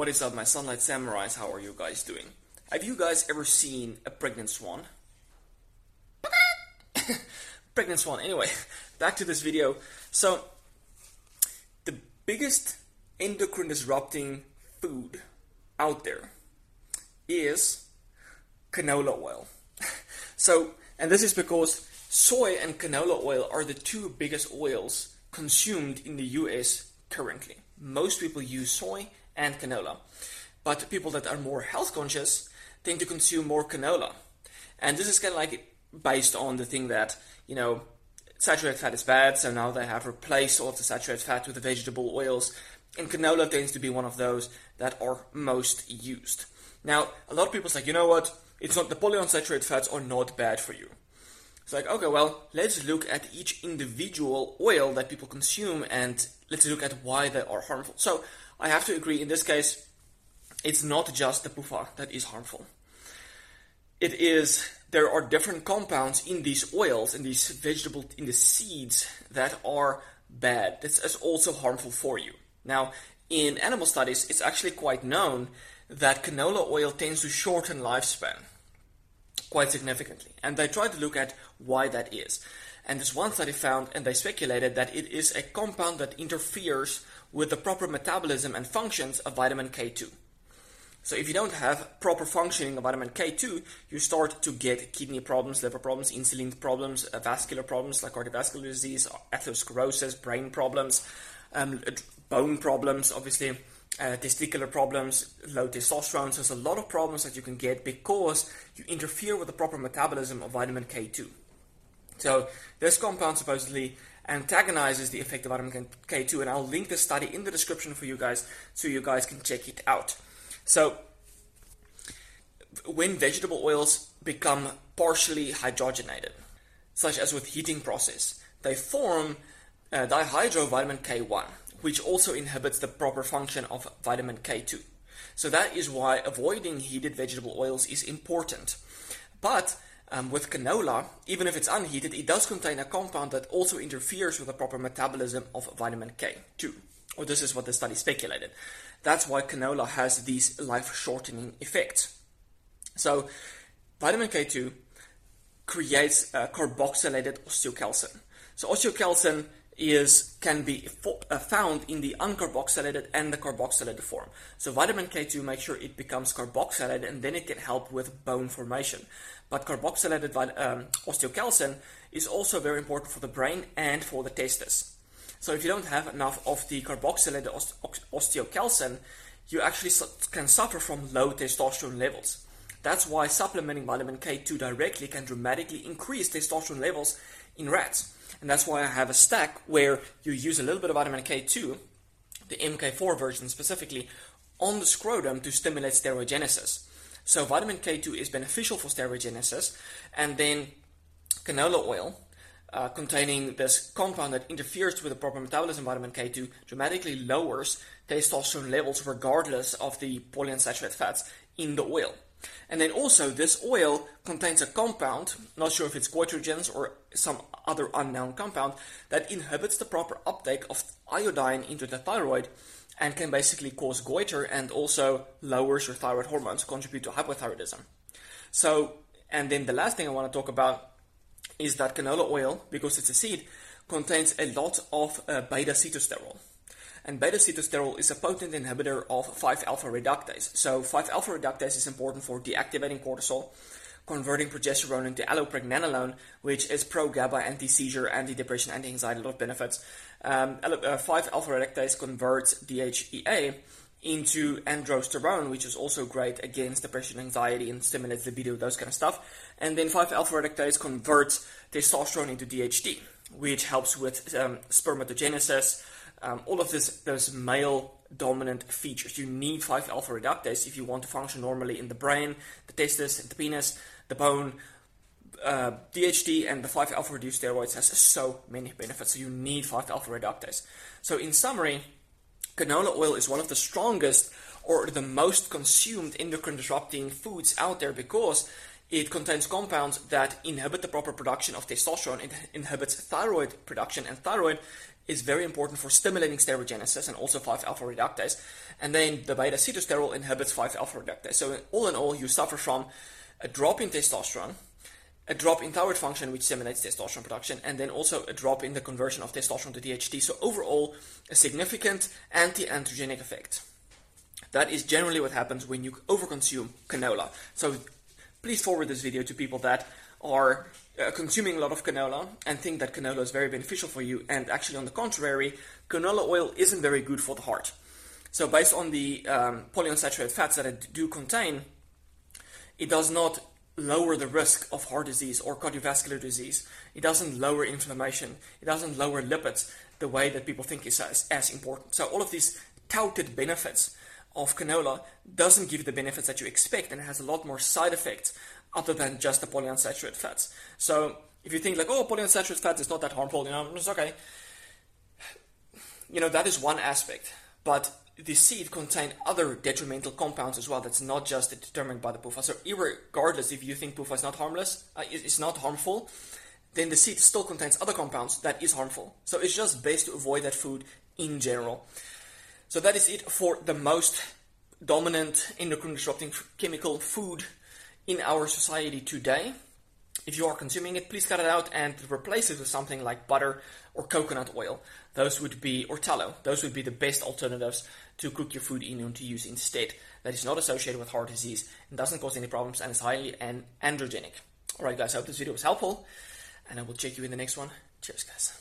What is up, my Sunlight Samurais? How are you guys doing? Have you guys ever seen a pregnant swan? pregnant swan. Anyway, back to this video. So, the biggest endocrine disrupting food out there is canola oil. so, and this is because soy and canola oil are the two biggest oils consumed in the US currently. Most people use soy and canola, but people that are more health conscious tend to consume more canola. And this is kind of like based on the thing that, you know, saturated fat is bad, so now they have replaced all the saturated fat with the vegetable oils, and canola tends to be one of those that are most used. Now, a lot of people say, you know what, it's not the polyunsaturated fats are not bad for you. It's like, okay, well, let's look at each individual oil that people consume and let's look at why they are harmful. So, I have to agree, in this case, it's not just the PUFA that is harmful. It is, there are different compounds in these oils, in these vegetable, in the seeds that are bad. This is also harmful for you. Now, in animal studies, it's actually quite known that canola oil tends to shorten lifespan quite significantly. And they try to look at why that is. And this one study found, and they speculated that it is a compound that interferes with the proper metabolism and functions of vitamin K2. So if you don't have proper functioning of vitamin K2, you start to get kidney problems, liver problems, insulin problems, uh, vascular problems like cardiovascular disease, atherosclerosis, brain problems, um, bone problems, obviously, uh, testicular problems, low testosterone. So there's a lot of problems that you can get because you interfere with the proper metabolism of vitamin K2. So this compound supposedly antagonizes the effect of vitamin K2, and I'll link the study in the description for you guys so you guys can check it out. So when vegetable oils become partially hydrogenated, such as with heating process, they form uh, dihydrovitamin K1, which also inhibits the proper function of vitamin K2. So that is why avoiding heated vegetable oils is important. But um, with canola, even if it's unheated, it does contain a compound that also interferes with the proper metabolism of vitamin K2. Or this is what the study speculated. That's why canola has these life shortening effects. So, vitamin K2 creates uh, carboxylated osteocalcin. So, osteocalcin is can be fo- uh, found in the uncarboxylated and the carboxylated form. So vitamin K2 makes sure it becomes carboxylated and then it can help with bone formation. But carboxylated um, osteocalcin is also very important for the brain and for the testes. So if you don't have enough of the carboxylated osteocalcin, you actually can suffer from low testosterone levels. That's why supplementing vitamin K2 directly can dramatically increase testosterone levels in rats. And that's why I have a stack where you use a little bit of vitamin K2, the MK4 version specifically, on the scrotum to stimulate steroidogenesis. So vitamin K2 is beneficial for steroidogenesis, and then canola oil, uh, containing this compound that interferes with the proper metabolism vitamin K2, dramatically lowers testosterone levels regardless of the polyunsaturated fats in the oil. And then also, this oil contains a compound, not sure if it's goitrogens or some other unknown compound, that inhibits the proper uptake of iodine into the thyroid and can basically cause goiter and also lowers your thyroid hormones, contribute to hypothyroidism. So, and then the last thing I want to talk about is that canola oil, because it's a seed, contains a lot of uh, beta sitosterol and beta-sitosterol is a potent inhibitor of 5-alpha reductase. So 5-alpha reductase is important for deactivating cortisol, converting progesterone into allopregnanolone, which is pro-GABA, anti-seizure, anti-depression, anti-anxiety, a lot of benefits. Um, 5-alpha uh, reductase converts DHEA into androsterone, which is also great against depression, anxiety, and stimulates libido, those kind of stuff. And then 5-alpha reductase converts testosterone into DHT, which helps with um, spermatogenesis, um, all of this, those male dominant features. You need 5 alpha reductase if you want to function normally in the brain, the testes, the penis, the bone. Uh, DHT and the 5 alpha reduced steroids has so many benefits, so you need 5 alpha reductase. So, in summary, canola oil is one of the strongest or the most consumed endocrine disrupting foods out there because it contains compounds that inhibit the proper production of testosterone. It inhibits thyroid production, and thyroid is very important for stimulating steroidogenesis and also 5-alpha reductase. And then the beta-sitosterol inhibits 5-alpha reductase. So all in all, you suffer from a drop in testosterone, a drop in thyroid function, which stimulates testosterone production, and then also a drop in the conversion of testosterone to DHT. So overall, a significant anti-androgenic effect. That is generally what happens when you overconsume canola. So please forward this video to people that are uh, consuming a lot of canola and think that canola is very beneficial for you, and actually, on the contrary, canola oil isn't very good for the heart. So, based on the um, polyunsaturated fats that it do contain, it does not lower the risk of heart disease or cardiovascular disease. It doesn't lower inflammation. It doesn't lower lipids the way that people think is as, as important. So, all of these touted benefits of canola doesn't give the benefits that you expect and it has a lot more side effects other than just the polyunsaturated fats. So if you think like, oh, polyunsaturated fats is not that harmful, you know, it's okay. You know, that is one aspect. But the seed contain other detrimental compounds as well that's not just determined by the PUFA. So regardless if you think PUFA is not harmless, uh, is not harmful, then the seed still contains other compounds that is harmful. So it's just best to avoid that food in general. So that is it for the most dominant endocrine disrupting chemical food in our society today. If you are consuming it, please cut it out and replace it with something like butter or coconut oil. Those would be, or tallow, those would be the best alternatives to cook your food in and to use instead. That is not associated with heart disease and doesn't cause any problems and is highly androgenic. Alright, guys, I hope this video was helpful and I will check you in the next one. Cheers, guys.